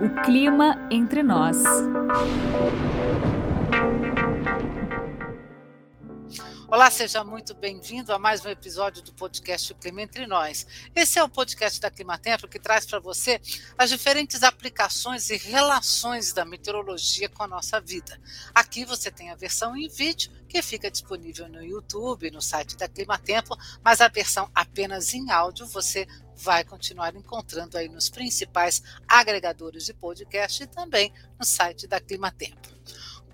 O clima entre nós. Olá, seja muito bem-vindo a mais um episódio do podcast O Clima Entre Nós. Esse é o podcast da Climatempo que traz para você as diferentes aplicações e relações da meteorologia com a nossa vida. Aqui você tem a versão em vídeo que fica disponível no YouTube, no site da Climatempo, mas a versão apenas em áudio você vai continuar encontrando aí nos principais agregadores de podcast e também no site da Climatempo.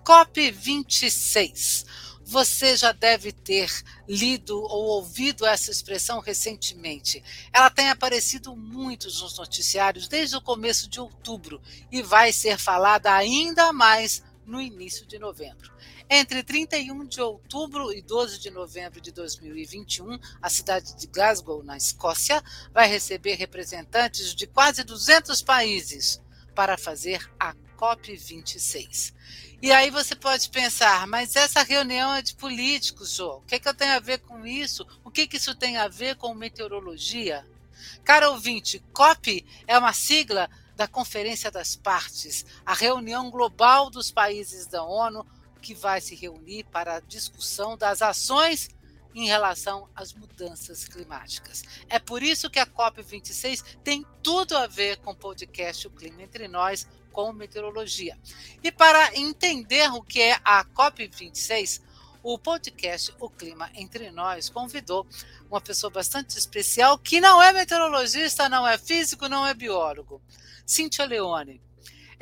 COP26 você já deve ter lido ou ouvido essa expressão recentemente. Ela tem aparecido muito nos noticiários desde o começo de outubro e vai ser falada ainda mais no início de novembro. Entre 31 de outubro e 12 de novembro de 2021, a cidade de Glasgow, na Escócia, vai receber representantes de quase 200 países para fazer a COP26. E aí você pode pensar, mas essa reunião é de políticos, João. O que, é que eu tenho a ver com isso? O que, que isso tem a ver com meteorologia? Cara ouvinte, COP é uma sigla da Conferência das Partes, a reunião global dos países da ONU que vai se reunir para a discussão das ações em relação às mudanças climáticas. É por isso que a COP26 tem tudo a ver com o podcast O Clima Entre Nós, com meteorologia. E para entender o que é a COP26, o podcast O Clima Entre Nós convidou uma pessoa bastante especial que não é meteorologista, não é físico, não é biólogo. Cíntia Leone.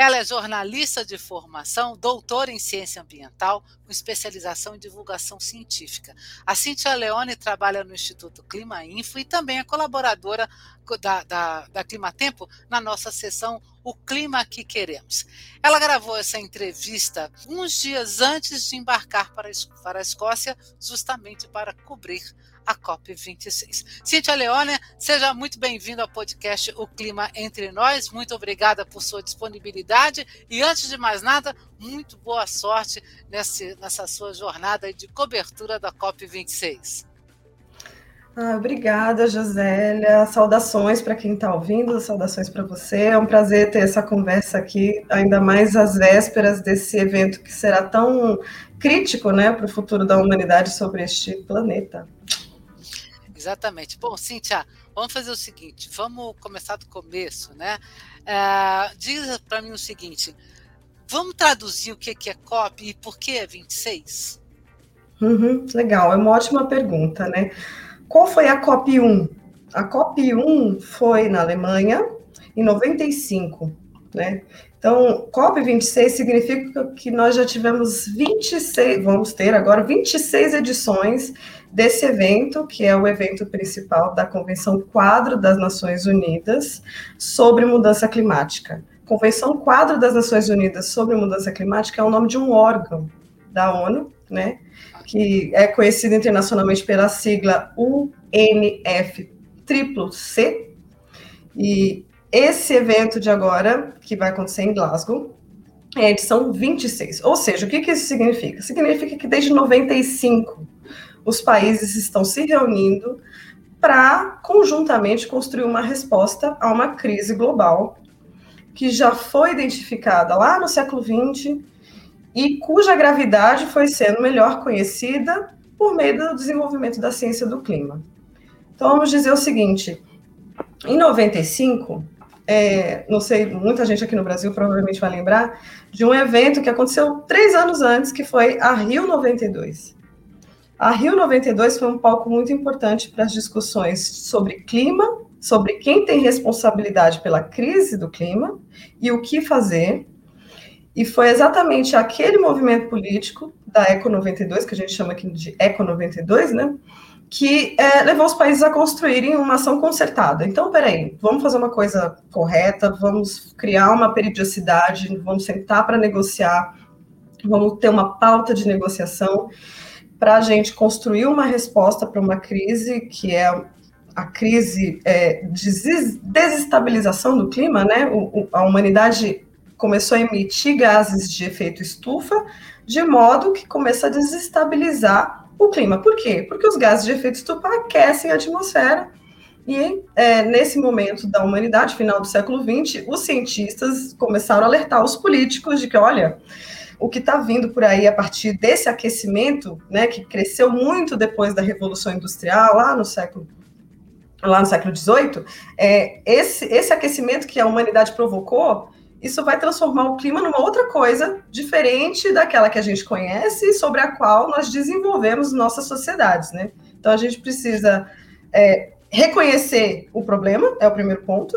Ela é jornalista de formação, doutora em ciência ambiental, com especialização em divulgação científica. A Cintia Leone trabalha no Instituto Clima Info e também é colaboradora da, da, da Climatempo na nossa sessão O Clima que Queremos. Ela gravou essa entrevista uns dias antes de embarcar para, para a Escócia, justamente para cobrir a COP26. Cíntia Leone, seja muito bem-vindo ao podcast O Clima Entre Nós. Muito obrigada por sua disponibilidade e, antes de mais nada, muito boa sorte nessa, nessa sua jornada de cobertura da COP26. Ah, obrigada, Josélia. Saudações para quem está ouvindo, saudações para você. É um prazer ter essa conversa aqui, ainda mais às vésperas desse evento que será tão crítico né, para o futuro da humanidade sobre este planeta. Exatamente. Bom, Cíntia, vamos fazer o seguinte, vamos começar do começo, né? É, diz para mim o seguinte, vamos traduzir o que é COP e por que é 26? Uhum, legal, é uma ótima pergunta, né? Qual foi a COP 1? A COP 1 foi na Alemanha em 95, né? Então, COP26 significa que nós já tivemos 26, vamos ter agora 26 edições desse evento, que é o evento principal da Convenção Quadro das Nações Unidas sobre Mudança Climática. Convenção Quadro das Nações Unidas sobre Mudança Climática é o nome de um órgão da ONU, né, que é conhecido internacionalmente pela sigla UNFCCC, e esse evento de agora, que vai acontecer em Glasgow, é a edição 26. Ou seja, o que, que isso significa? Significa que desde 95 os países estão se reunindo para conjuntamente construir uma resposta a uma crise global que já foi identificada lá no século XX e cuja gravidade foi sendo melhor conhecida por meio do desenvolvimento da ciência do clima. Então, vamos dizer o seguinte: em 95, é, não sei, muita gente aqui no Brasil provavelmente vai lembrar de um evento que aconteceu três anos antes, que foi a Rio 92. A Rio 92 foi um palco muito importante para as discussões sobre clima, sobre quem tem responsabilidade pela crise do clima e o que fazer. E foi exatamente aquele movimento político da Eco 92, que a gente chama aqui de Eco 92, né? Que é, levou os países a construírem uma ação concertada. Então, peraí, vamos fazer uma coisa correta, vamos criar uma periodicidade, vamos sentar para negociar, vamos ter uma pauta de negociação para a gente construir uma resposta para uma crise que é a crise é, de desestabilização do clima, né? O, a humanidade começou a emitir gases de efeito estufa, de modo que começa a desestabilizar o clima. Por quê? Porque os gases de efeito estufa aquecem a atmosfera E é, nesse momento da humanidade, final do século XX, os cientistas começaram a alertar os políticos de que, olha, o que está vindo por aí a partir desse aquecimento, né, que cresceu muito depois da Revolução Industrial, lá no século lá no século XVIII, é, esse, esse aquecimento que a humanidade provocou, isso vai transformar o clima numa outra coisa diferente daquela que a gente conhece e sobre a qual nós desenvolvemos nossas sociedades, né? Então a gente precisa é, reconhecer o problema, é o primeiro ponto,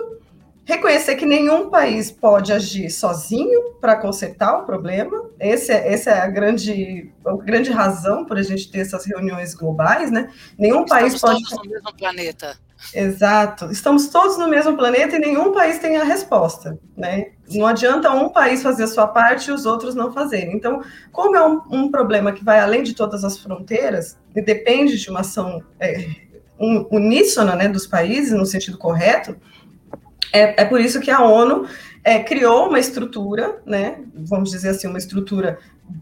reconhecer que nenhum país pode agir sozinho para consertar o problema. Esse é, essa é a grande, a grande razão por a gente ter essas reuniões globais, né? Nenhum Estamos país pode. Todos no mesmo planeta. Exato. Estamos todos no mesmo planeta e nenhum país tem a resposta, né? Não adianta um país fazer a sua parte e os outros não fazerem. Então, como é um, um problema que vai além de todas as fronteiras e depende de uma ação é, uníssona, né, dos países no sentido correto, é, é por isso que a ONU é, criou uma estrutura, né, vamos dizer assim, uma estrutura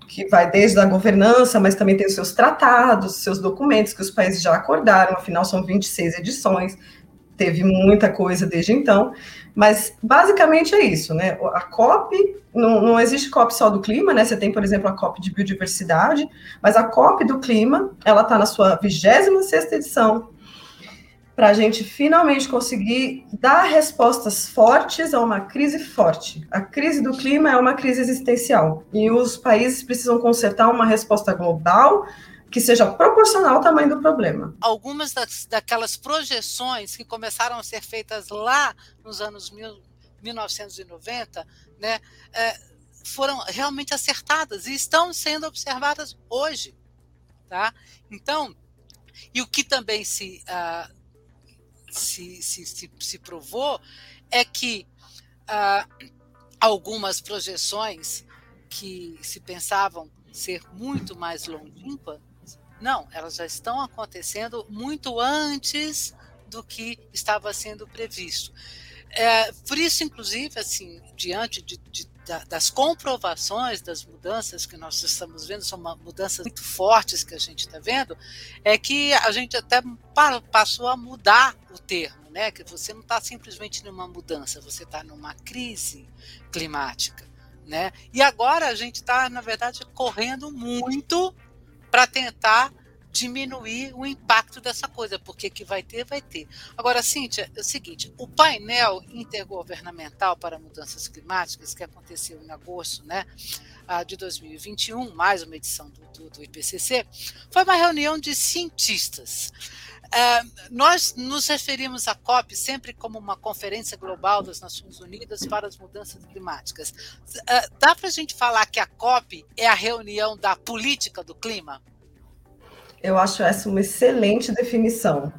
que vai desde a governança, mas também tem os seus tratados, seus documentos que os países já acordaram, afinal são 26 edições, teve muita coisa desde então, mas basicamente é isso, né? A COP, não, não existe COP só do clima, né? Você tem, por exemplo, a COP de biodiversidade, mas a COP do clima, ela está na sua 26 edição, para a gente finalmente conseguir dar respostas fortes a uma crise forte. A crise do clima é uma crise existencial e os países precisam consertar uma resposta global que seja proporcional ao tamanho do problema. Algumas das, daquelas projeções que começaram a ser feitas lá nos anos mil, 1990, né, é, foram realmente acertadas e estão sendo observadas hoje, tá? Então, e o que também se uh, se, se, se, se provou é que ah, algumas projeções que se pensavam ser muito mais longínquas, não, elas já estão acontecendo muito antes do que estava sendo previsto. É, por isso, inclusive, assim, diante de, de das comprovações das mudanças que nós estamos vendo, são mudanças muito fortes que a gente está vendo, é que a gente até passou a mudar o termo, né? Que você não está simplesmente numa mudança, você está numa crise climática, né? E agora a gente está, na verdade, correndo muito para tentar diminuir o impacto dessa coisa, porque que vai ter, vai ter. Agora, Cíntia, é o seguinte, o painel intergovernamental para mudanças climáticas, que aconteceu em agosto né, de 2021, mais uma edição do, do, do IPCC, foi uma reunião de cientistas. É, nós nos referimos à COP sempre como uma conferência global das Nações Unidas para as mudanças climáticas. É, dá para a gente falar que a COP é a reunião da política do clima? Eu acho essa uma excelente definição.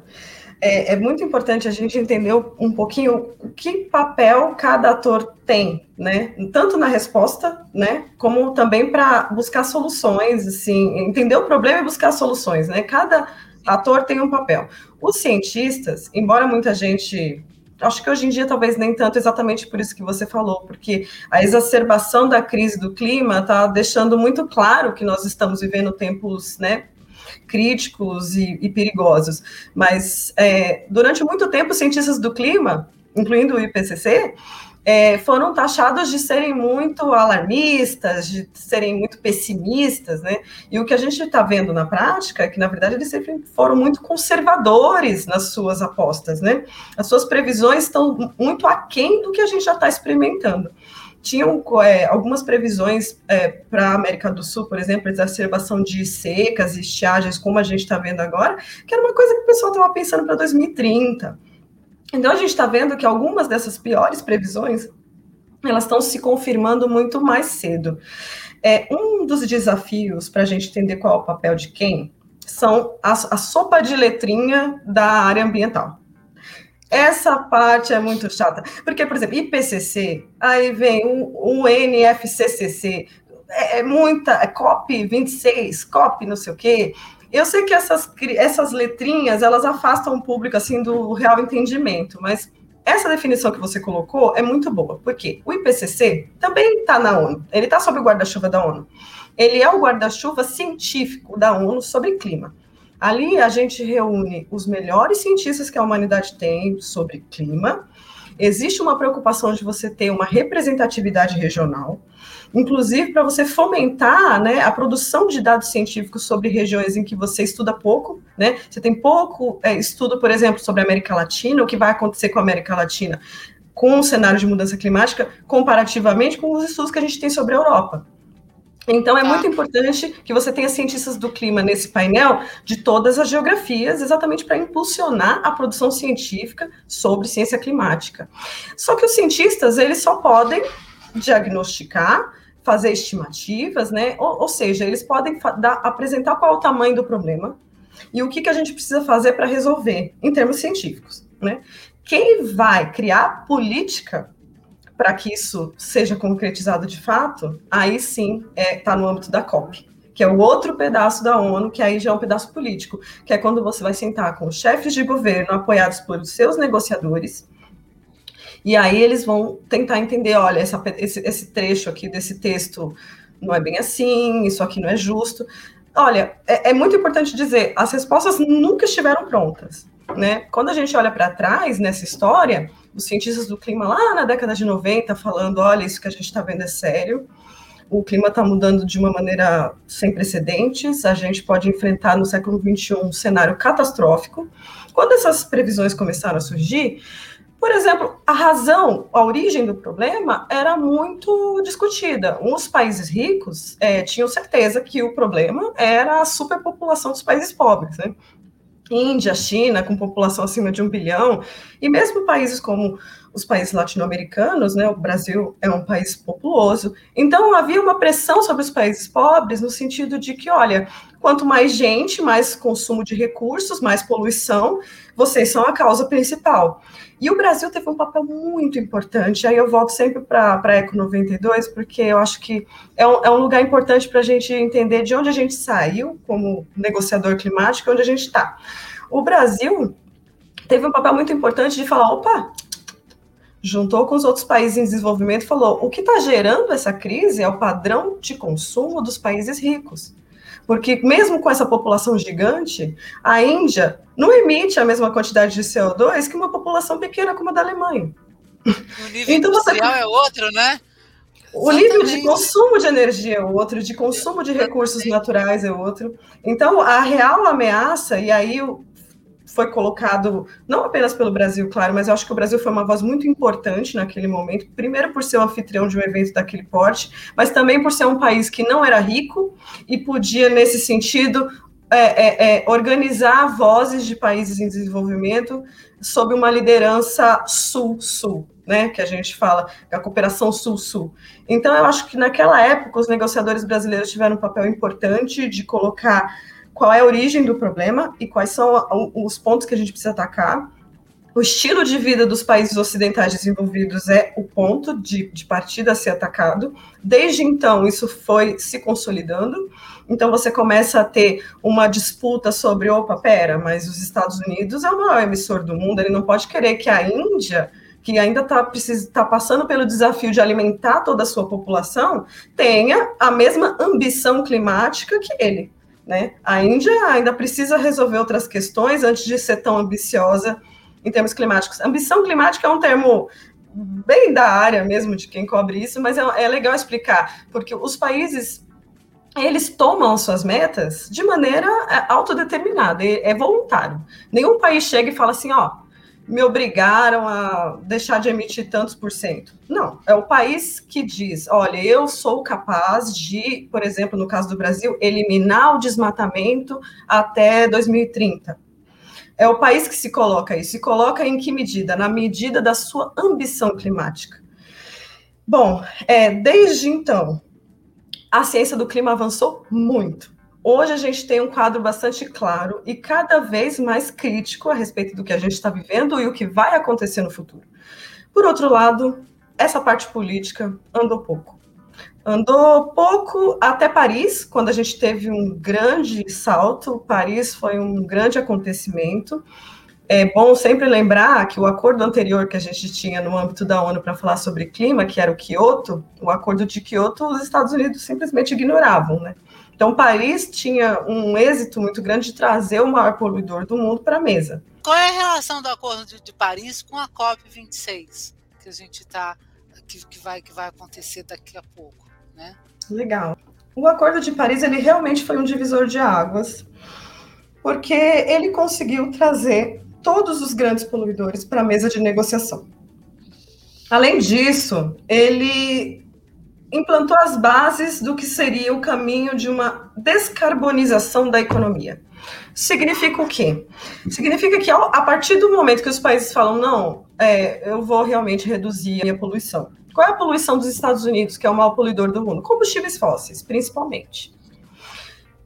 É, é, muito importante a gente entender um pouquinho o que papel cada ator tem, né? Tanto na resposta, né? Como também para buscar soluções, assim, entender o problema e buscar soluções, né? Cada ator tem um papel. Os cientistas, embora muita gente acho que hoje em dia talvez nem tanto exatamente por isso que você falou, porque a exacerbação da crise do clima está deixando muito claro que nós estamos vivendo tempos, né, críticos e, e perigosos. Mas é, durante muito tempo, cientistas do clima, incluindo o IPCC, é, foram taxados de serem muito alarmistas, de serem muito pessimistas, né? E o que a gente está vendo na prática é que, na verdade, eles sempre foram muito conservadores nas suas apostas, né? As suas previsões estão muito aquém do que a gente já está experimentando tinham é, algumas previsões é, para a América do Sul, por exemplo, exacerbação de secas e estiagens, como a gente está vendo agora, que era uma coisa que o pessoal estava pensando para 2030. Então a gente está vendo que algumas dessas piores previsões elas estão se confirmando muito mais cedo. É, um dos desafios para a gente entender qual é o papel de quem são a, a sopa de letrinha da área ambiental. Essa parte é muito chata. Porque, por exemplo, IPCC, aí vem o, o NFCCC, é, muita, é COP 26, COP não sei o quê. Eu sei que essas, essas letrinhas, elas afastam o público, assim, do real entendimento, mas essa definição que você colocou é muito boa, porque o IPCC também está na ONU, ele está sob o guarda-chuva da ONU. Ele é o guarda-chuva científico da ONU sobre clima. Ali a gente reúne os melhores cientistas que a humanidade tem sobre clima. Existe uma preocupação de você ter uma representatividade regional, inclusive para você fomentar né, a produção de dados científicos sobre regiões em que você estuda pouco. Né? Você tem pouco é, estudo, por exemplo, sobre a América Latina, o que vai acontecer com a América Latina com o cenário de mudança climática, comparativamente com os estudos que a gente tem sobre a Europa. Então, é tá. muito importante que você tenha cientistas do clima nesse painel de todas as geografias, exatamente para impulsionar a produção científica sobre ciência climática. Só que os cientistas, eles só podem diagnosticar, fazer estimativas, né? Ou, ou seja, eles podem dar, apresentar qual é o tamanho do problema e o que, que a gente precisa fazer para resolver, em termos científicos, né? Quem vai criar política para que isso seja concretizado de fato, aí sim está é, tá no âmbito da COP, que é o outro pedaço da ONU, que aí já é um pedaço político, que é quando você vai sentar com os chefes de governo apoiados por seus negociadores, e aí eles vão tentar entender, olha, essa, esse, esse trecho aqui desse texto não é bem assim, isso aqui não é justo. Olha, é, é muito importante dizer, as respostas nunca estiveram prontas. Né? Quando a gente olha para trás nessa história, os cientistas do clima lá na década de 90 falando, olha, isso que a gente está vendo é sério, o clima está mudando de uma maneira sem precedentes, a gente pode enfrentar no século XXI um cenário catastrófico. Quando essas previsões começaram a surgir, por exemplo, a razão, a origem do problema era muito discutida. Os países ricos é, tinham certeza que o problema era a superpopulação dos países pobres. Né? Índia, China, com população acima de um bilhão, e mesmo países como os países latino-americanos, né, o Brasil é um país populoso, então havia uma pressão sobre os países pobres no sentido de que, olha, quanto mais gente, mais consumo de recursos, mais poluição, vocês são a causa principal. E o Brasil teve um papel muito importante, aí eu volto sempre para a Eco 92, porque eu acho que é um, é um lugar importante para a gente entender de onde a gente saiu como negociador climático e onde a gente está. O Brasil teve um papel muito importante de falar, opa, juntou com os outros países em desenvolvimento e falou: o que está gerando essa crise é o padrão de consumo dos países ricos. Porque mesmo com essa população gigante, a Índia não emite a mesma quantidade de CO2 que uma população pequena como a da Alemanha. O nível então, você... é outro, né? O nível de consumo de energia é outro, de consumo de recursos naturais é outro. Então, a real ameaça, e aí foi colocado, não apenas pelo Brasil, claro, mas eu acho que o Brasil foi uma voz muito importante naquele momento, primeiro por ser o anfitrião de um evento daquele porte, mas também por ser um país que não era rico e podia, nesse sentido, é, é, é, organizar vozes de países em desenvolvimento sob uma liderança sul-sul, né, que a gente fala, a cooperação sul-sul. Então, eu acho que naquela época os negociadores brasileiros tiveram um papel importante de colocar qual é a origem do problema e quais são os pontos que a gente precisa atacar. O estilo de vida dos países ocidentais desenvolvidos é o ponto de, de partida a ser atacado. Desde então, isso foi se consolidando. Então, você começa a ter uma disputa sobre: opa, pera, mas os Estados Unidos é o maior emissor do mundo, ele não pode querer que a Índia que ainda está tá passando pelo desafio de alimentar toda a sua população, tenha a mesma ambição climática que ele. Né? A Índia ainda precisa resolver outras questões antes de ser tão ambiciosa em termos climáticos. Ambição climática é um termo bem da área mesmo de quem cobre isso, mas é, é legal explicar, porque os países eles tomam suas metas de maneira é, autodeterminada, é voluntário. Nenhum país chega e fala assim, ó, me obrigaram a deixar de emitir tantos por cento. Não, é o país que diz: olha, eu sou capaz de, por exemplo, no caso do Brasil, eliminar o desmatamento até 2030. É o país que se coloca isso. Se coloca em que medida? Na medida da sua ambição climática. Bom, é, desde então, a ciência do clima avançou muito. Hoje a gente tem um quadro bastante claro e cada vez mais crítico a respeito do que a gente está vivendo e o que vai acontecer no futuro. Por outro lado, essa parte política andou pouco. Andou pouco até Paris, quando a gente teve um grande salto. Paris foi um grande acontecimento. é bom sempre lembrar que o acordo anterior que a gente tinha no âmbito da ONU para falar sobre clima, que era o Kyoto, o acordo de Kyoto, os Estados Unidos simplesmente ignoravam, né? Então, Paris tinha um êxito muito grande de trazer o maior poluidor do mundo para a mesa. Qual é a relação do Acordo de, de Paris com a COP26, que a gente está que, que, vai, que vai acontecer daqui a pouco, né? Legal. O Acordo de Paris ele realmente foi um divisor de águas, porque ele conseguiu trazer todos os grandes poluidores para a mesa de negociação. Além disso, ele implantou as bases do que seria o caminho de uma descarbonização da economia. Significa o quê? Significa que a partir do momento que os países falam, não, é, eu vou realmente reduzir a minha poluição. Qual é a poluição dos Estados Unidos, que é o maior poluidor do mundo? Combustíveis fósseis, principalmente.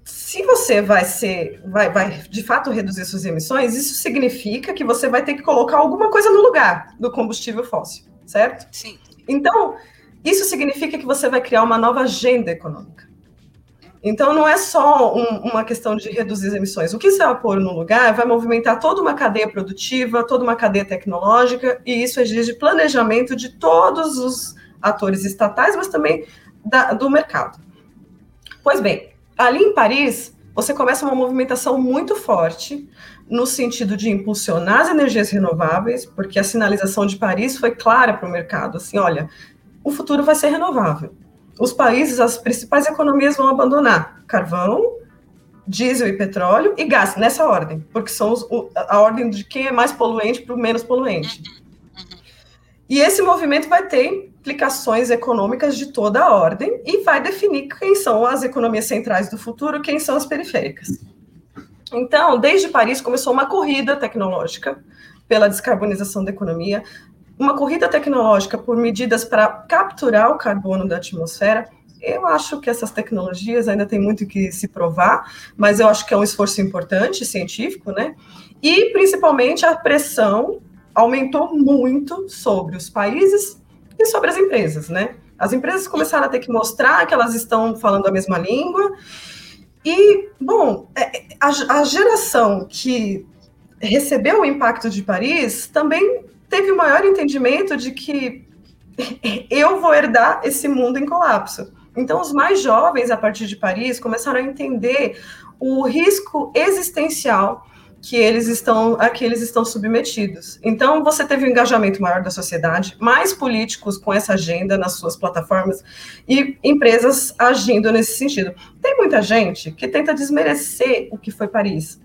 Se você vai ser, vai, vai de fato reduzir suas emissões, isso significa que você vai ter que colocar alguma coisa no lugar do combustível fóssil, certo? Sim. Então, isso significa que você vai criar uma nova agenda econômica. Então, não é só um, uma questão de reduzir as emissões. O que você vai pôr no lugar vai movimentar toda uma cadeia produtiva, toda uma cadeia tecnológica, e isso exige planejamento de todos os atores estatais, mas também da, do mercado. Pois bem, ali em Paris, você começa uma movimentação muito forte no sentido de impulsionar as energias renováveis, porque a sinalização de Paris foi clara para o mercado, assim, olha, o futuro vai ser renovável. Os países, as principais economias vão abandonar carvão, diesel e petróleo e gás, nessa ordem, porque são os, a ordem de quem é mais poluente para o menos poluente. E esse movimento vai ter implicações econômicas de toda a ordem e vai definir quem são as economias centrais do futuro, quem são as periféricas. Então, desde Paris começou uma corrida tecnológica pela descarbonização da economia, uma corrida tecnológica por medidas para capturar o carbono da atmosfera, eu acho que essas tecnologias ainda tem muito que se provar, mas eu acho que é um esforço importante, científico, né? E principalmente a pressão aumentou muito sobre os países e sobre as empresas, né? As empresas começaram a ter que mostrar que elas estão falando a mesma língua. E, bom, é, a, a geração que recebeu o impacto de Paris também teve o maior entendimento de que eu vou herdar esse mundo em colapso. Então, os mais jovens, a partir de Paris, começaram a entender o risco existencial que eles estão a que eles estão submetidos. Então, você teve um engajamento maior da sociedade, mais políticos com essa agenda nas suas plataformas e empresas agindo nesse sentido. Tem muita gente que tenta desmerecer o que foi Paris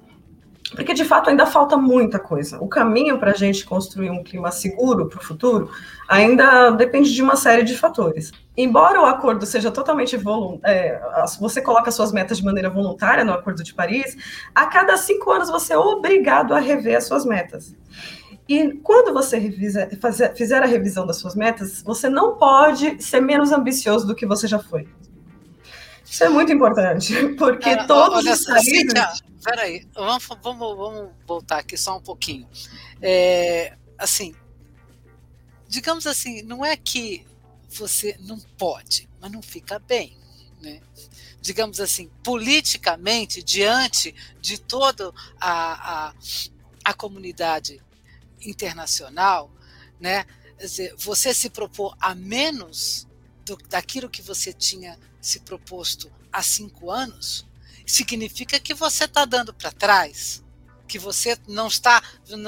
porque de fato ainda falta muita coisa. O caminho para a gente construir um clima seguro para o futuro ainda depende de uma série de fatores. Embora o acordo seja totalmente voluntário, é, você coloca suas metas de maneira voluntária no Acordo de Paris, a cada cinco anos você é obrigado a rever as suas metas. E quando você revisa, fazer, fizer a revisão das suas metas, você não pode ser menos ambicioso do que você já foi. Isso é muito importante, porque Cara, todos olha, os países... Cíntia, peraí, vamos, vamos, vamos voltar aqui só um pouquinho. É, assim, digamos assim, não é que você não pode, mas não fica bem. Né? Digamos assim, politicamente, diante de toda a, a, a comunidade internacional, né? Dizer, você se propor a menos do, daquilo que você tinha se proposto há cinco anos, significa que você está dando para trás, que você não está,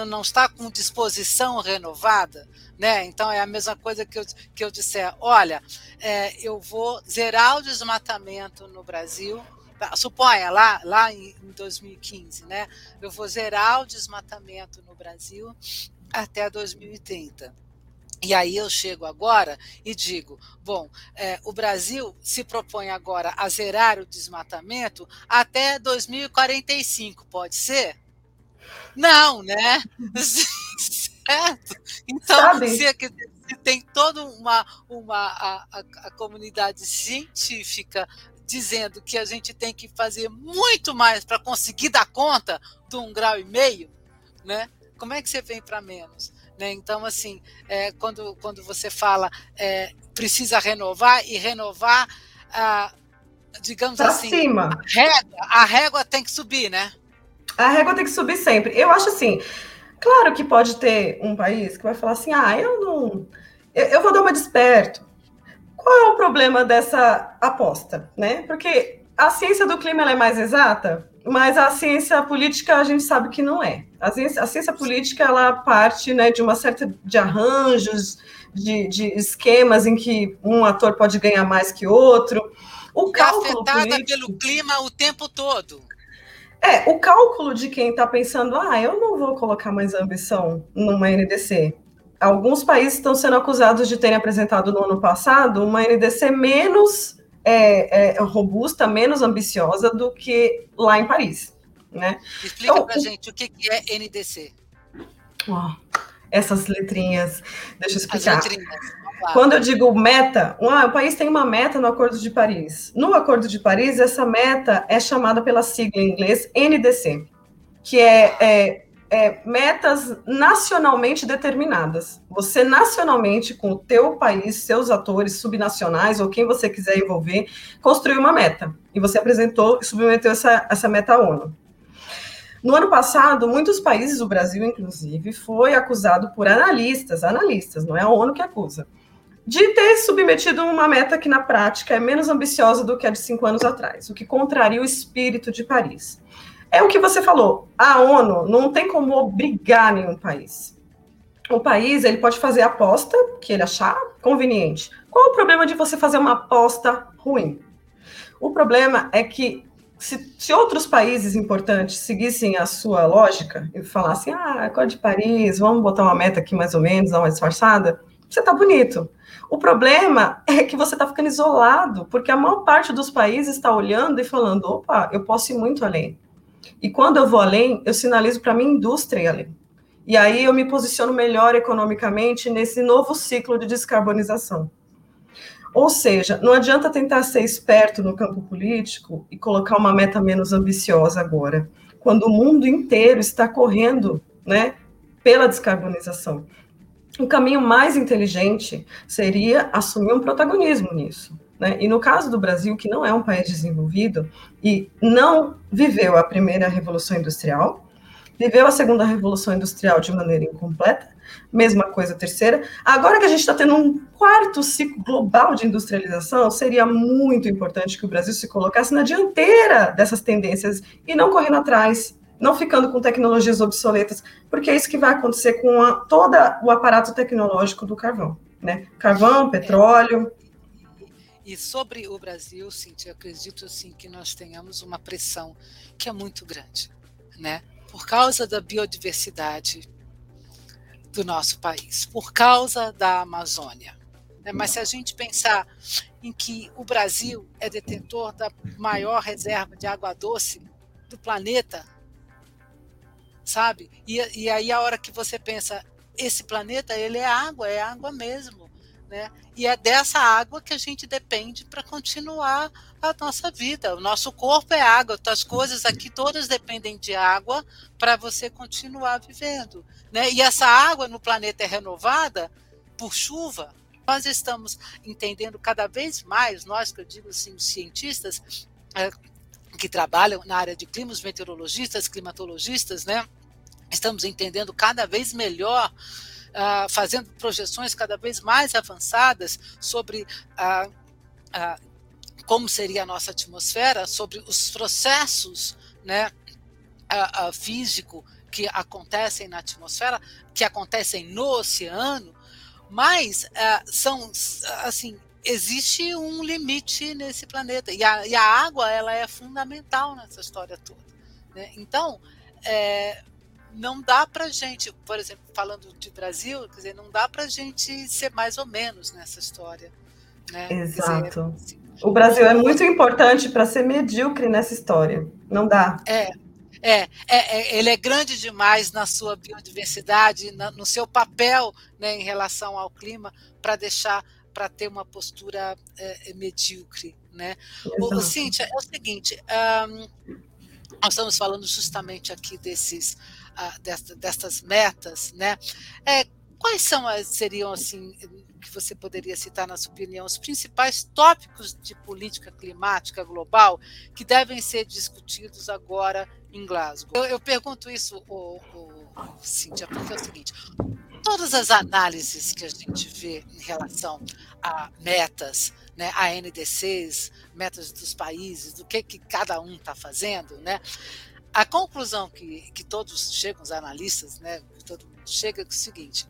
não está com disposição renovada, né? Então é a mesma coisa que eu, que eu disser, olha, é, eu vou zerar o desmatamento no Brasil, tá? suponha lá, lá em 2015, né? Eu vou zerar o desmatamento no Brasil até 2030. E aí eu chego agora e digo: bom, é, o Brasil se propõe agora a zerar o desmatamento até 2045, pode ser? Não, né? certo? Então, se, se, tem toda uma, uma a, a, a comunidade científica dizendo que a gente tem que fazer muito mais para conseguir dar conta de um grau e meio, né? Como é que você vem para menos? Né? Então, assim, é, quando, quando você fala é, precisa renovar e renovar, ah, digamos pra assim, cima. A, régua, a régua tem que subir, né? A régua tem que subir sempre. Eu acho assim, Claro que pode ter um país que vai falar assim: ah, eu não. Eu, eu vou dar uma desperto. Qual é o problema dessa aposta? Né? Porque a ciência do clima é mais exata, mas a ciência política a gente sabe que não é. A ciência, a ciência política ela parte né, de uma certa de arranjos, de, de, esquemas em que um ator pode ganhar mais que outro. O é cálculo afetada político, pelo clima o tempo todo. É, o cálculo de quem está pensando, ah, eu não vou colocar mais ambição numa NDC. Alguns países estão sendo acusados de terem apresentado no ano passado uma NDC menos é, é, robusta, menos ambiciosa do que lá em Paris. Né? Explica então, para gente o que é NDC. Oh, essas letrinhas, deixa eu explicar. Quando eu digo meta, ah, o país tem uma meta no Acordo de Paris. No Acordo de Paris, essa meta é chamada pela sigla em inglês NDC, que é, é, é metas nacionalmente determinadas. Você nacionalmente, com o teu país, seus atores subnacionais ou quem você quiser envolver, construiu uma meta. E você apresentou e submeteu essa, essa meta à ONU. No ano passado, muitos países, o Brasil inclusive, foi acusado por analistas, analistas, não é a ONU que acusa, de ter submetido uma meta que, na prática, é menos ambiciosa do que a de cinco anos atrás, o que contraria o espírito de Paris. É o que você falou, a ONU não tem como obrigar nenhum país. O país ele pode fazer a aposta que ele achar conveniente. Qual o problema de você fazer uma aposta ruim? O problema é que se, se, outros países importantes seguissem a sua lógica e falassem, ah, Acordo de Paris, vamos botar uma meta aqui mais ou menos, dar uma disfarçada, você tá bonito. O problema é que você está ficando isolado, porque a maior parte dos países está olhando e falando: opa, eu posso ir muito além. E quando eu vou além, eu sinalizo para a minha indústria ir além. E aí eu me posiciono melhor economicamente nesse novo ciclo de descarbonização. Ou seja, não adianta tentar ser esperto no campo político e colocar uma meta menos ambiciosa agora, quando o mundo inteiro está correndo né, pela descarbonização o caminho mais inteligente seria assumir um protagonismo nisso. Né? E no caso do Brasil, que não é um país desenvolvido e não viveu a primeira revolução industrial, viveu a segunda revolução industrial de maneira incompleta, mesma coisa a terceira. Agora que a gente está tendo um quarto ciclo global de industrialização, seria muito importante que o Brasil se colocasse na dianteira dessas tendências e não correndo atrás não ficando com tecnologias obsoletas, porque é isso que vai acontecer com a, todo o aparato tecnológico do carvão, né? Carvão, petróleo. E sobre o Brasil, Cintia, acredito assim que nós tenhamos uma pressão que é muito grande, né? Por causa da biodiversidade do nosso país, por causa da Amazônia. Né? Mas se a gente pensar em que o Brasil é detentor da maior reserva de água doce do planeta, sabe? E, e aí a hora que você pensa, esse planeta ele é água, é água mesmo, né? E é dessa água que a gente depende para continuar a nossa vida. O nosso corpo é água, as coisas aqui todas dependem de água para você continuar vivendo, né? E essa água no planeta é renovada por chuva. Nós estamos entendendo cada vez mais, nós que eu digo assim, os cientistas, é, que trabalham na área de clima, os meteorologistas, climatologistas, né? Estamos entendendo cada vez melhor, uh, fazendo projeções cada vez mais avançadas sobre uh, uh, como seria a nossa atmosfera, sobre os processos né, uh, físico que acontecem na atmosfera, que acontecem no oceano, mas são assim existe um limite nesse planeta e a, e a, água ela é fundamental nessa história toda. Né? Então é, não dá para gente, por exemplo, falando de Brasil, quer dizer, não dá para gente ser mais ou menos nessa história. Né? Exato. Dizer, assim, o Brasil é muito importante para ser medíocre nessa história. Não dá. É, é, é, é, ele é grande demais na sua biodiversidade, na, no seu papel né, em relação ao clima, para deixar, para ter uma postura é, medíocre. Né? O, Cíntia, é o seguinte, um, nós estamos falando justamente aqui desses desta, destas metas, né? É, quais são seriam assim que você poderia citar na sua opinião os principais tópicos de política climática global que devem ser discutidos agora em Glasgow? Eu, eu pergunto isso, o, o Cíntia, porque é o seguinte: todas as análises que a gente vê em relação a metas, né, a NDCs, metas dos países, do que, que cada um está fazendo, né, a conclusão que, que todos chegam, os analistas, né, todo mundo chega é o seguinte: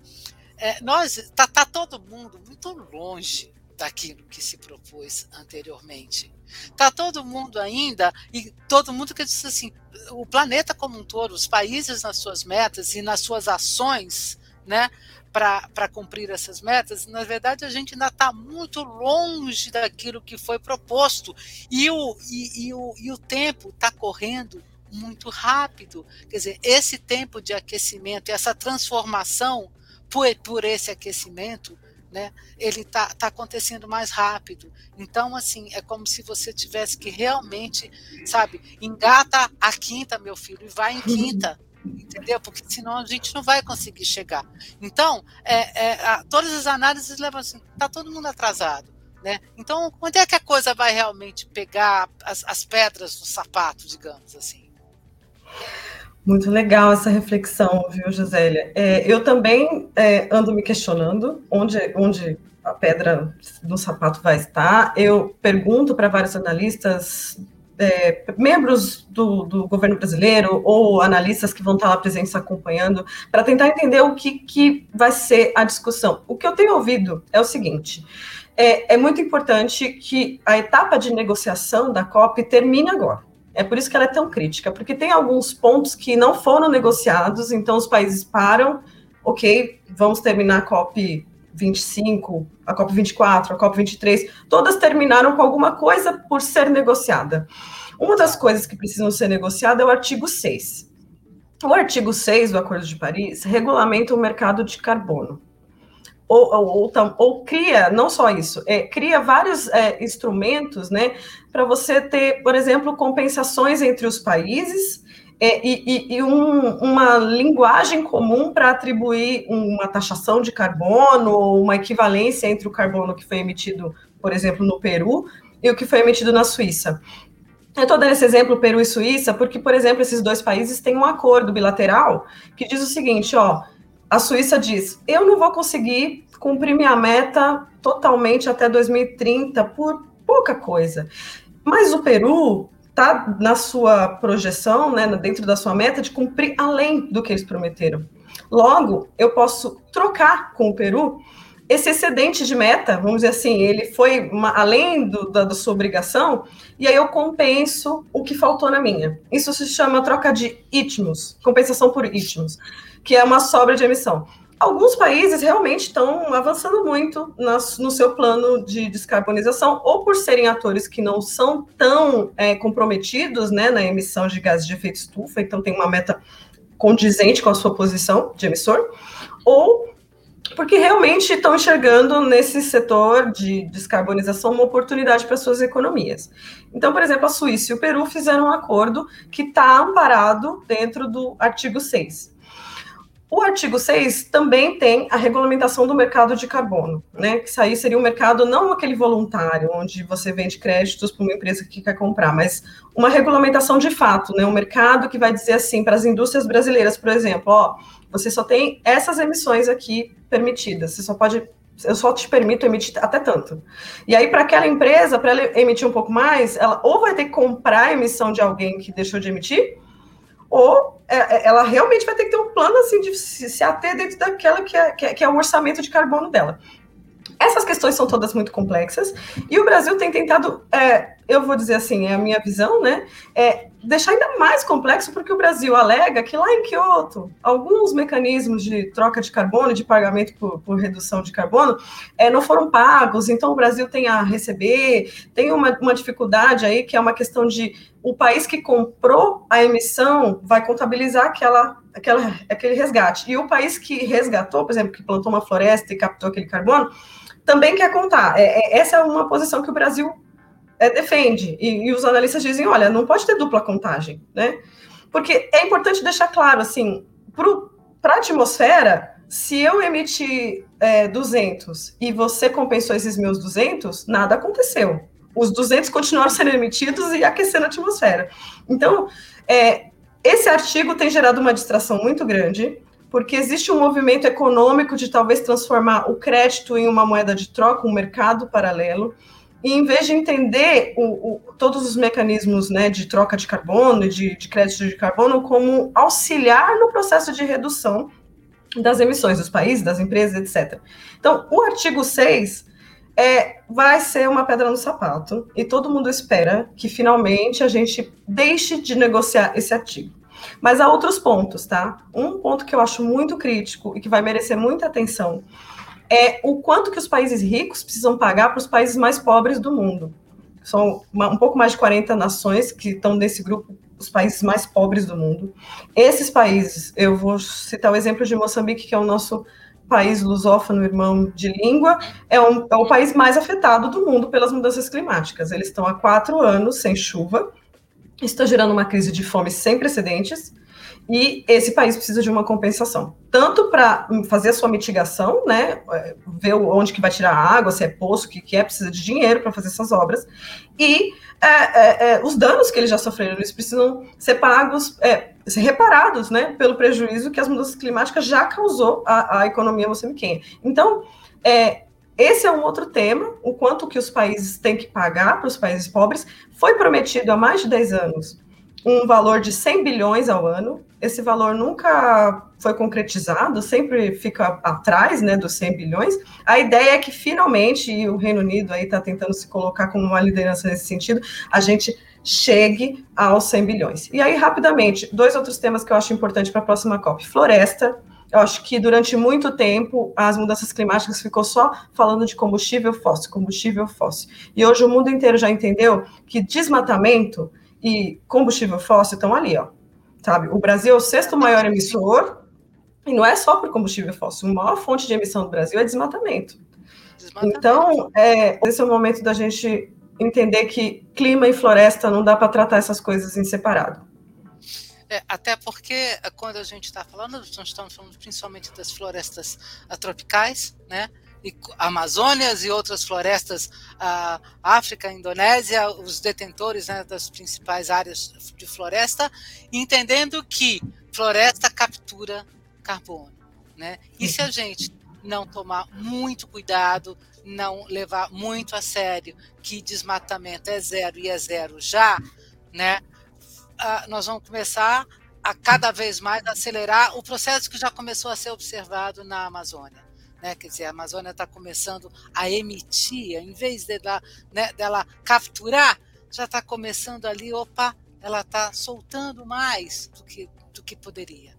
é, nós está tá todo mundo muito longe daquilo que se propôs anteriormente. Está todo mundo ainda, e todo mundo que diz assim, o planeta como um todo, os países nas suas metas e nas suas ações, né, para cumprir essas metas, na verdade a gente ainda está muito longe daquilo que foi proposto. E o, e, e o, e o tempo está correndo muito rápido. Quer dizer, esse tempo de aquecimento, essa transformação por, por esse aquecimento, né, ele está tá acontecendo mais rápido. Então, assim, é como se você tivesse que realmente, sabe, engata a quinta, meu filho, e vai em quinta. Entendeu? Porque senão a gente não vai conseguir chegar. Então, é, é, a, todas as análises levam assim, está todo mundo atrasado. Né? Então, onde é que a coisa vai realmente pegar as, as pedras no sapato, digamos assim? Muito legal essa reflexão, viu, Gisélia? É, eu também é, ando me questionando onde, onde a pedra no sapato vai estar. Eu pergunto para vários analistas, é, membros do, do, governo brasileiro ou analistas que vão estar lá presentes acompanhando, para tentar entender o que, que vai ser a discussão. O que eu tenho ouvido é o seguinte: é, é muito importante que a etapa de negociação da COP termine agora. É por isso que ela é tão crítica, porque tem alguns pontos que não foram negociados, então os países param, ok, vamos terminar a COP 25, a COP 24, a COP 23, todas terminaram com alguma coisa por ser negociada. Uma das coisas que precisam ser negociadas é o artigo 6. O artigo 6 do Acordo de Paris regulamenta o mercado de carbono ou, ou, ou, ou, cria, não só isso, é, cria vários é, instrumentos, né, para você ter, por exemplo, compensações entre os países é, e, e um, uma linguagem comum para atribuir uma taxação de carbono ou uma equivalência entre o carbono que foi emitido, por exemplo, no Peru e o que foi emitido na Suíça. Eu estou dando esse exemplo, Peru e Suíça, porque, por exemplo, esses dois países têm um acordo bilateral que diz o seguinte, ó, a Suíça diz: eu não vou conseguir cumprir minha meta totalmente até 2030 por pouca coisa. Mas o Peru está na sua projeção, né, dentro da sua meta, de cumprir além do que eles prometeram. Logo, eu posso trocar com o Peru esse excedente de meta, vamos dizer assim, ele foi uma, além do, da, da, sua obrigação, e aí eu compenso o que faltou na minha. Isso se chama troca de itmos, compensação por itmos que é uma sobra de emissão. Alguns países realmente estão avançando muito no seu plano de descarbonização, ou por serem atores que não são tão é, comprometidos né, na emissão de gases de efeito estufa, então tem uma meta condizente com a sua posição de emissor, ou porque realmente estão enxergando nesse setor de descarbonização uma oportunidade para suas economias. Então, por exemplo, a Suíça e o Peru fizeram um acordo que está amparado dentro do artigo 6. O artigo 6 também tem a regulamentação do mercado de carbono, né? Que isso aí seria um mercado não aquele voluntário, onde você vende créditos para uma empresa que quer comprar, mas uma regulamentação de fato, né? Um mercado que vai dizer assim para as indústrias brasileiras, por exemplo, ó, você só tem essas emissões aqui permitidas, você só pode eu só te permito emitir até tanto. E aí, para aquela empresa, para ela emitir um pouco mais, ela ou vai ter que comprar a emissão de alguém que deixou de emitir, ou é, é, ela realmente vai ter que ter um plano assim de se, ater dentro daquela que é, que é, que é o orçamento de carbono dela. Essas questões são todas muito complexas e o Brasil tem tentado, é, eu vou dizer assim, é a minha visão, né? É deixar ainda mais complexo, porque o Brasil alega que lá em Kyoto, alguns mecanismos de troca de carbono, de pagamento por, por redução de carbono, é, não foram pagos, então o Brasil tem a receber, tem uma, uma dificuldade aí, que é uma questão de o país que comprou a emissão vai contabilizar aquela, aquela, aquele resgate. E o país que resgatou, por exemplo, que plantou uma floresta e captou aquele carbono, também quer contar. É, é, essa é uma posição que o Brasil é, defende. E, e, os analistas dizem, olha, não pode ter dupla contagem, né? Porque é importante deixar claro, assim, para a atmosfera, se eu emitir é, 200 e você compensou esses meus 200, nada aconteceu. Os 200 continuaram sendo emitidos e aquecendo a atmosfera. Então, é, esse artigo tem gerado uma distração muito grande, porque existe um movimento econômico de talvez transformar o crédito em uma moeda de troca, um mercado paralelo, e em vez de entender o, o, todos os mecanismos né, de troca de carbono e de, de crédito de carbono como auxiliar no processo de redução das emissões dos países, das empresas, etc. Então, o artigo 6 é, vai ser uma pedra no sapato, e todo mundo espera que finalmente a gente deixe de negociar esse artigo. Mas há outros pontos, tá? Um ponto que eu acho muito crítico e que vai merecer muita atenção é o quanto que os países ricos precisam pagar para os países mais pobres do mundo. São uma, um pouco mais de 40 nações que estão nesse grupo, os países mais pobres do mundo. Esses países, eu vou citar o exemplo de Moçambique, que é o nosso país lusófono, irmão de língua, é, um, é o país mais afetado do mundo pelas mudanças climáticas. Eles estão há quatro anos sem chuva, está gerando uma crise de fome sem precedentes, e esse país precisa de uma compensação, tanto para fazer a sua mitigação, né, é, ver onde que vai tirar a água, se é poço, o que, que é, precisa de dinheiro para fazer essas obras, e é, é, é, os danos que eles já sofreram, eles precisam ser pagos, é, ser reparados, né, pelo prejuízo que as mudanças climáticas já causou à, à economia moçambiquenha. Então, esse é um outro tema, o quanto que os países têm que pagar para os países pobres. Foi prometido há mais de 10 anos um valor de 100 bilhões ao ano. Esse valor nunca foi concretizado, sempre fica atrás né, dos 100 bilhões. A ideia é que finalmente, e o Reino Unido aí está tentando se colocar como uma liderança nesse sentido, a gente chegue aos 100 bilhões. E aí, rapidamente, dois outros temas que eu acho importante para a próxima COP. Floresta, eu acho que durante muito tempo as mudanças climáticas ficou só falando de combustível fóssil, combustível fóssil. E hoje o mundo inteiro já entendeu que desmatamento e combustível fóssil estão ali, ó. Sabe? O Brasil é o sexto maior emissor, e não é só por combustível fóssil. A maior fonte de emissão do Brasil é desmatamento. desmatamento. Então, é, esse é o momento da gente entender que clima e floresta não dá para tratar essas coisas em separado. É, até porque quando a gente está falando, nós estamos falando principalmente das florestas tropicais, né? e Amazônias e outras florestas, a África, Indonésia, os detentores né, das principais áreas de floresta, entendendo que floresta captura carbono. Né? E se a gente não tomar muito cuidado, não levar muito a sério que desmatamento é zero e é zero já, né, nós vamos começar a cada vez mais acelerar o processo que já começou a ser observado na Amazônia né? Quer dizer, a Amazônia está começando a emitir, em vez de da, né, dela capturar, já está começando ali, opa, ela está soltando mais do que, do que poderia,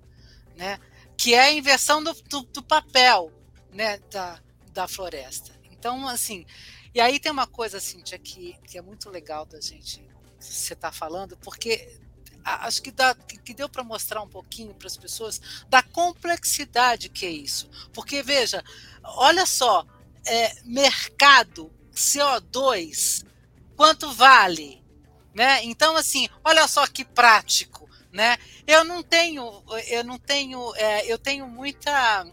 né? Que é a inversão do, do, do papel, né, da, da floresta. Então, assim, e aí tem uma coisa, Cíntia, que, que é muito legal da gente você está falando, porque acho que, dá, que deu para mostrar um pouquinho para as pessoas da complexidade que é isso. Porque, veja, olha só, é, mercado CO2, quanto vale? Né? Então, assim, olha só que prático. Né? Eu não tenho, eu não tenho, é, eu tenho muita,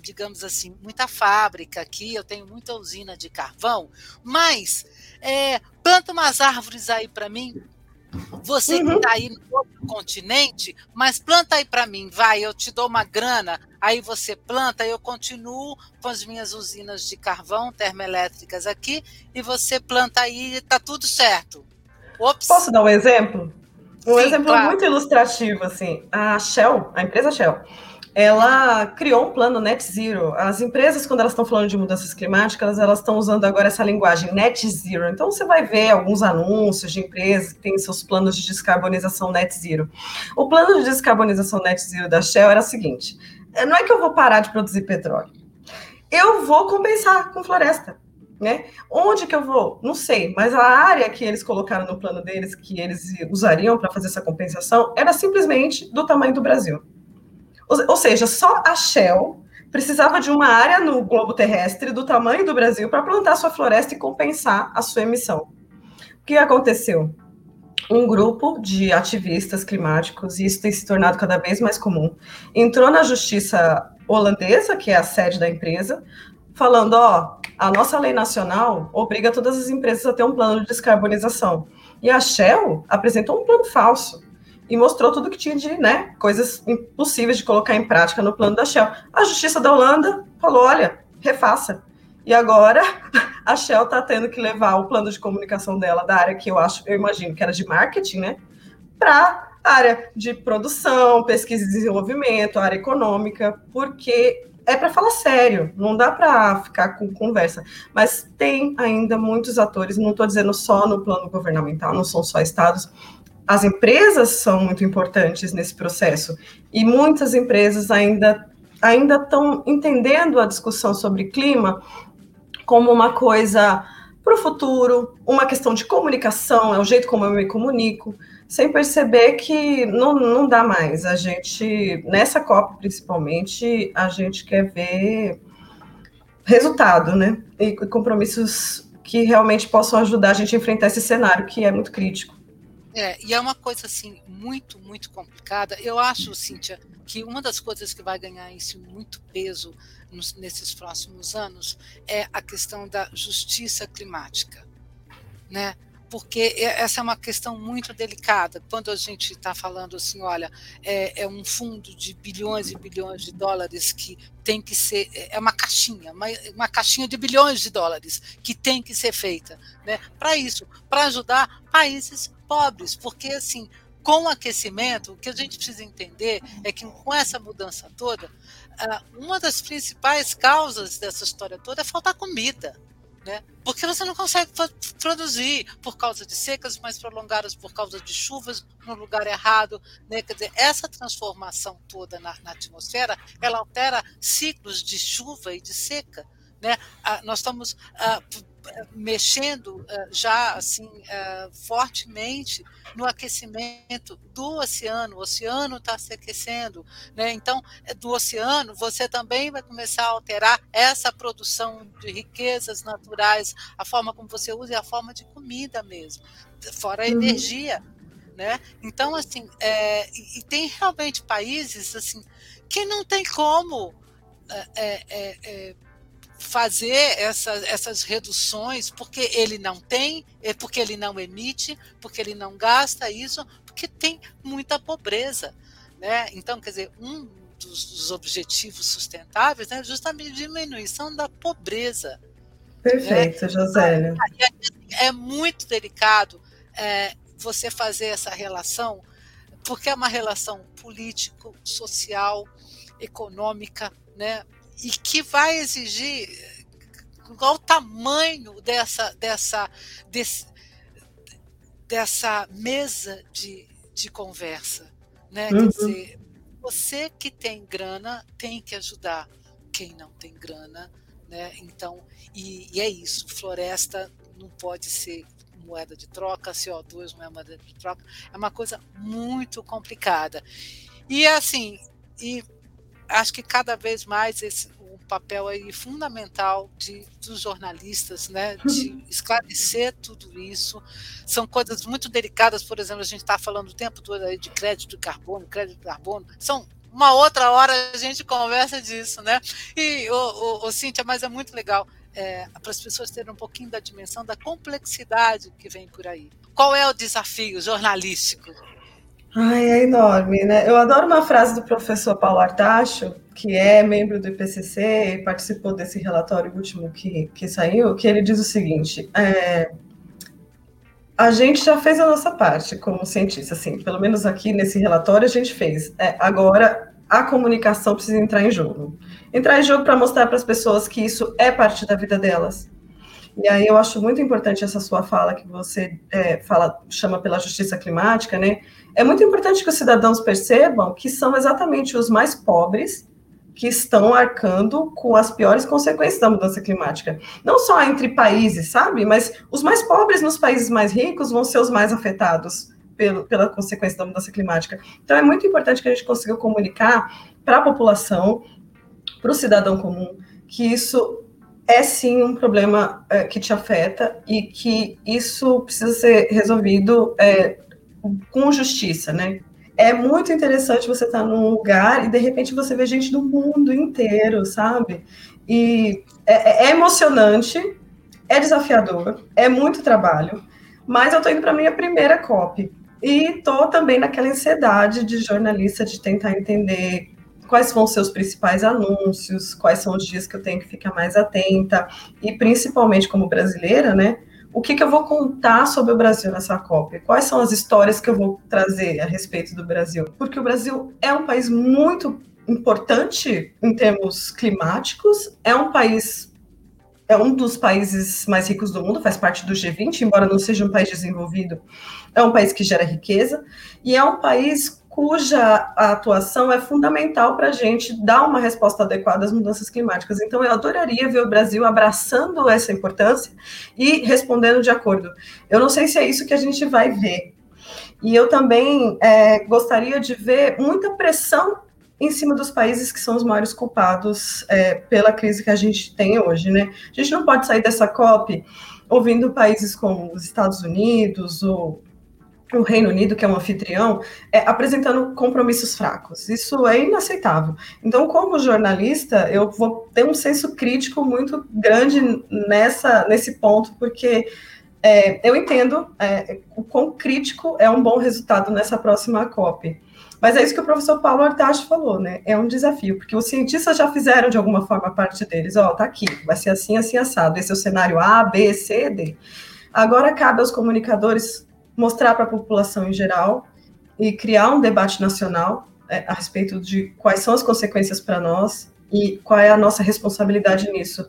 digamos assim, muita fábrica aqui, eu tenho muita usina de carvão, mas é, planta umas árvores aí para mim, você uhum. que está aí no outro continente, mas planta aí para mim, vai, eu te dou uma grana, aí você planta, eu continuo com as minhas usinas de carvão termoelétricas aqui, e você planta aí, está tudo certo. Ops. Posso dar um exemplo? Um Sim, exemplo claro. muito ilustrativo, assim. A Shell, a empresa Shell, ela criou um plano net zero. As empresas, quando elas estão falando de mudanças climáticas, elas estão usando agora essa linguagem net zero. Então, você vai ver alguns anúncios de empresas que têm seus planos de descarbonização net zero. O plano de descarbonização net zero da Shell era o seguinte: eh, não é que eu vou parar de produzir petróleo, eu vou compensar com floresta. Né? Onde que eu vou? Não sei, mas a área que eles colocaram no plano deles, que eles usariam para fazer essa compensação, era simplesmente do tamanho do Brasil. Ou, seja, só a Shell precisava de uma área no globo terrestre do tamanho do Brasil para plantar sua floresta e compensar a sua emissão. O que aconteceu? Um grupo de ativistas climáticos, e isso tem se tornado cada vez mais comum, entrou na justiça holandesa, que é a sede da empresa, falando: ó, a nossa lei nacional obriga todas as empresas a ter um plano de descarbonização. E a Shell apresentou um plano falso e mostrou tudo que tinha de né, coisas impossíveis de colocar em prática no plano da Shell. A Justiça da Holanda falou: olha, refaça. E agora a Shell está tendo que levar o plano de comunicação dela, da área que eu acho, eu imagino que era de marketing, né? Para área de produção, pesquisa e desenvolvimento, área econômica, porque é para falar sério, não dá para ficar com conversa. Mas tem ainda muitos atores, não estou dizendo só no plano governamental, não são só estados. As empresas são muito importantes nesse processo e muitas empresas ainda ainda estão entendendo a discussão sobre clima como uma coisa para o futuro, uma questão de comunicação, é o jeito como eu me comunico, sem perceber que não, não dá mais. A gente, nessa Copa principalmente, a gente quer ver resultado, né? E compromissos que realmente possam ajudar a gente a enfrentar esse cenário que é muito crítico. É, e é uma coisa assim muito, muito complicada. Eu acho, Cíntia, que uma das coisas que vai ganhar isso muito peso nos, nesses próximos anos é a questão da justiça climática, né? Porque essa é uma questão muito delicada. Quando a gente está falando assim, olha, é, é, um fundo de bilhões e bilhões de dólares que tem que ser, é uma caixinha, uma, uma caixinha de bilhões de dólares que tem que ser feita, né? Para isso, para ajudar países pobres, porque assim, com o aquecimento, o que a gente precisa entender é que com essa mudança toda, uma das principais causas dessa história toda é faltar comida. Né? Porque você não consegue produzir por causa de secas mais prolongadas, por causa de chuvas no lugar errado. Né? Quer dizer, essa transformação toda na, na atmosfera, ela altera ciclos de chuva e de seca. Né? Ah, nós estamos ah, mexendo eh, já assim eh, fortemente no aquecimento do oceano. O oceano está se aquecendo, né? Então, eh, do oceano você também vai começar a alterar essa produção de riquezas naturais, a forma como você usa e a forma de comida mesmo, fora a uhum. energia, né? Então, assim, é, e tem realmente países assim que não tem como é, é fazer essa, essas reduções porque ele não tem, é porque ele não emite, porque ele não gasta isso, porque tem muita pobreza. Né? Então, quer dizer, um dos, dos objetivos sustentáveis é justamente a diminuição da pobreza. Perfeito, né? Josélia. É muito delicado é, você fazer essa relação, porque é uma relação político, social, econômica, né? E que vai exigir qual o tamanho dessa dessa desse, dessa mesa de, de conversa, né? Uhum. Quer dizer, você que tem grana tem que ajudar quem não tem grana, né? Então, e, e é isso. Floresta não pode ser moeda de troca, CO2 não é moeda de troca, é uma coisa muito complicada. E assim, e acho que cada vez mais esse um papel aí fundamental de, dos jornalistas, né, de esclarecer tudo isso. São coisas muito delicadas, por exemplo, a gente está falando o tempo todo aí de crédito de carbono, crédito de carbono, são uma outra hora a gente conversa disso, né? E, o, o, o Cíntia, mas é muito legal é, para as pessoas terem um pouquinho da dimensão da complexidade que vem por aí. Qual é o desafio jornalístico? Ai, é enorme, né? Eu adoro uma frase do professor Paulo Artacho, que é membro do IPCC e participou desse relatório último que, que saiu, que ele diz o seguinte: é, a gente já fez a nossa parte como cientista, assim, pelo menos aqui nesse relatório a gente fez. É, agora a comunicação precisa entrar em jogo. Entrar em jogo para mostrar para as pessoas que isso é parte da vida delas. E aí eu acho muito importante essa sua fala que você é, fala, chama pela justiça climática, né? É muito importante que os cidadãos percebam que são exatamente os mais pobres que estão arcando com as piores consequências da mudança climática. Não só entre países, sabe? Mas os mais pobres nos países mais ricos vão ser os mais afetados pelo, pela consequência da mudança climática. Então é muito importante que a gente consiga comunicar para a população, para o cidadão comum, que isso é sim um problema é, que te afeta e que isso precisa ser resolvido é, com justiça, né? é muito interessante você estar tá num lugar e de repente você vê gente do mundo inteiro, sabe? E é, é, é emocionante, é desafiador, é muito trabalho, mas eu estou indo para minha primeira COP. E estou também naquela ansiedade de jornalista de tentar entender quais vão ser os principais anúncios, quais são os dias que eu tenho que ficar mais atenta, e principalmente como brasileira, né? O que, que eu vou contar sobre o Brasil nessa COP? Quais são as histórias que eu vou trazer a respeito do Brasil? Porque o Brasil é um país muito importante em termos climáticos, é um país é um dos países mais ricos do mundo, faz parte do G20, embora não seja um país desenvolvido, é um país que gera riqueza, e é um país cuja atuação é fundamental para a gente dar uma resposta adequada às mudanças climáticas. Então, eu adoraria ver o Brasil abraçando essa importância e respondendo de acordo. Eu não sei se é isso que a gente vai ver. E eu também é, gostaria de ver muita pressão em cima dos países que são os maiores culpados é, pela crise que a gente tem hoje, né? A gente não pode sair dessa COP ouvindo países como os Estados Unidos ou o Reino Unido, que é um anfitrião, é, apresentando compromissos fracos. Isso é inaceitável. Então, como jornalista, eu vou ter um senso crítico muito grande nessa, nesse ponto, porque é, eu entendo é, o quão crítico é um bom resultado nessa próxima COP. Mas é isso que o professor Paulo Artacho falou, né? É um desafio, porque os cientistas já fizeram de alguma forma parte deles. Ó, oh, tá aqui, vai ser assim, assim, assado. Esse é o cenário A, B, C, D. Agora cabe aos comunicadores mostrar para a população em geral e criar um debate nacional é, a respeito de quais são as consequências para nós e qual é a nossa responsabilidade nisso.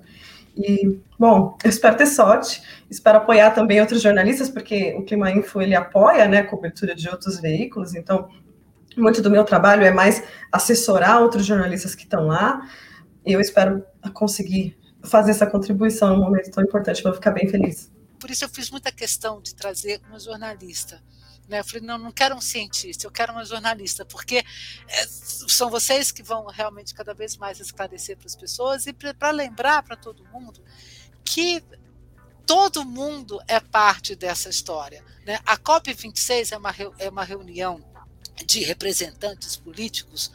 E, bom, eu espero ter sorte, espero apoiar também outros jornalistas, porque o Clima Info, ele apoia, né, a cobertura de outros veículos, então, muito do meu trabalho é mais assessorar outros jornalistas que estão lá, eu espero conseguir fazer essa contribuição num momento tão importante, vou ficar bem feliz. Por isso eu fiz muita questão de trazer uma jornalista. Né? Eu falei, não, não quero um cientista, eu quero uma jornalista, porque é, são vocês que vão realmente cada vez mais esclarecer para as pessoas e para lembrar para todo mundo que todo mundo é parte dessa história. Né? A COP26 é uma, é uma reunião de representantes políticos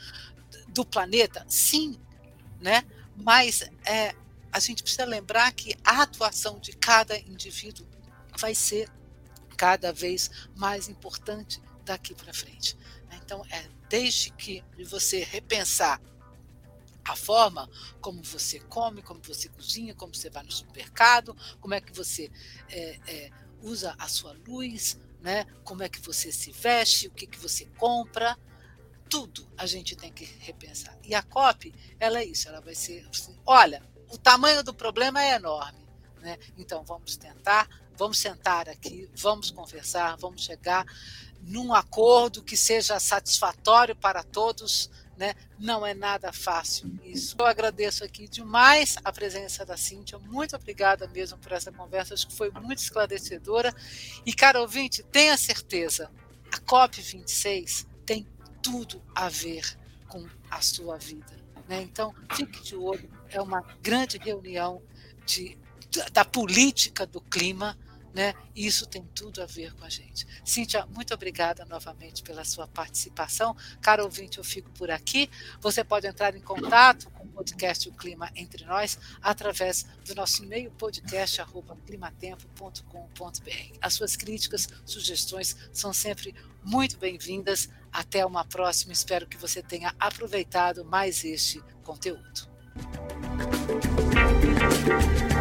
do planeta, sim, né? mas é, a gente precisa lembrar que a atuação de cada indivíduo vai ser cada vez mais importante daqui para frente. Então, é desde que você repensar a forma como você come, como você cozinha, como você vai no supermercado, como é que você é, é, usa a sua luz, né? como é que você se veste, o que, que você compra, tudo a gente tem que repensar. E a COP, ela é isso, ela vai ser assim, olha, o tamanho do problema é enorme. Né? Então, vamos tentar, vamos sentar aqui, vamos conversar, vamos chegar num acordo que seja satisfatório para todos. Né? Não é nada fácil isso. Eu agradeço aqui demais a presença da Cíntia. Muito obrigada mesmo por essa conversa. Acho que foi muito esclarecedora. E, cara ouvinte, tenha certeza, a COP26 tem tudo a ver com a sua vida. Né? Então, fique de olho, é uma grande reunião de, da política do clima, né? Isso tem tudo a ver com a gente. Cíntia, muito obrigada novamente pela sua participação. Caro ouvinte, eu fico por aqui. Você pode entrar em contato com o podcast O Clima Entre Nós através do nosso e-mail podcast@climatempo.com.br. As suas críticas, sugestões são sempre muito bem-vindas. Até uma próxima. Espero que você tenha aproveitado mais este conteúdo. Thank you.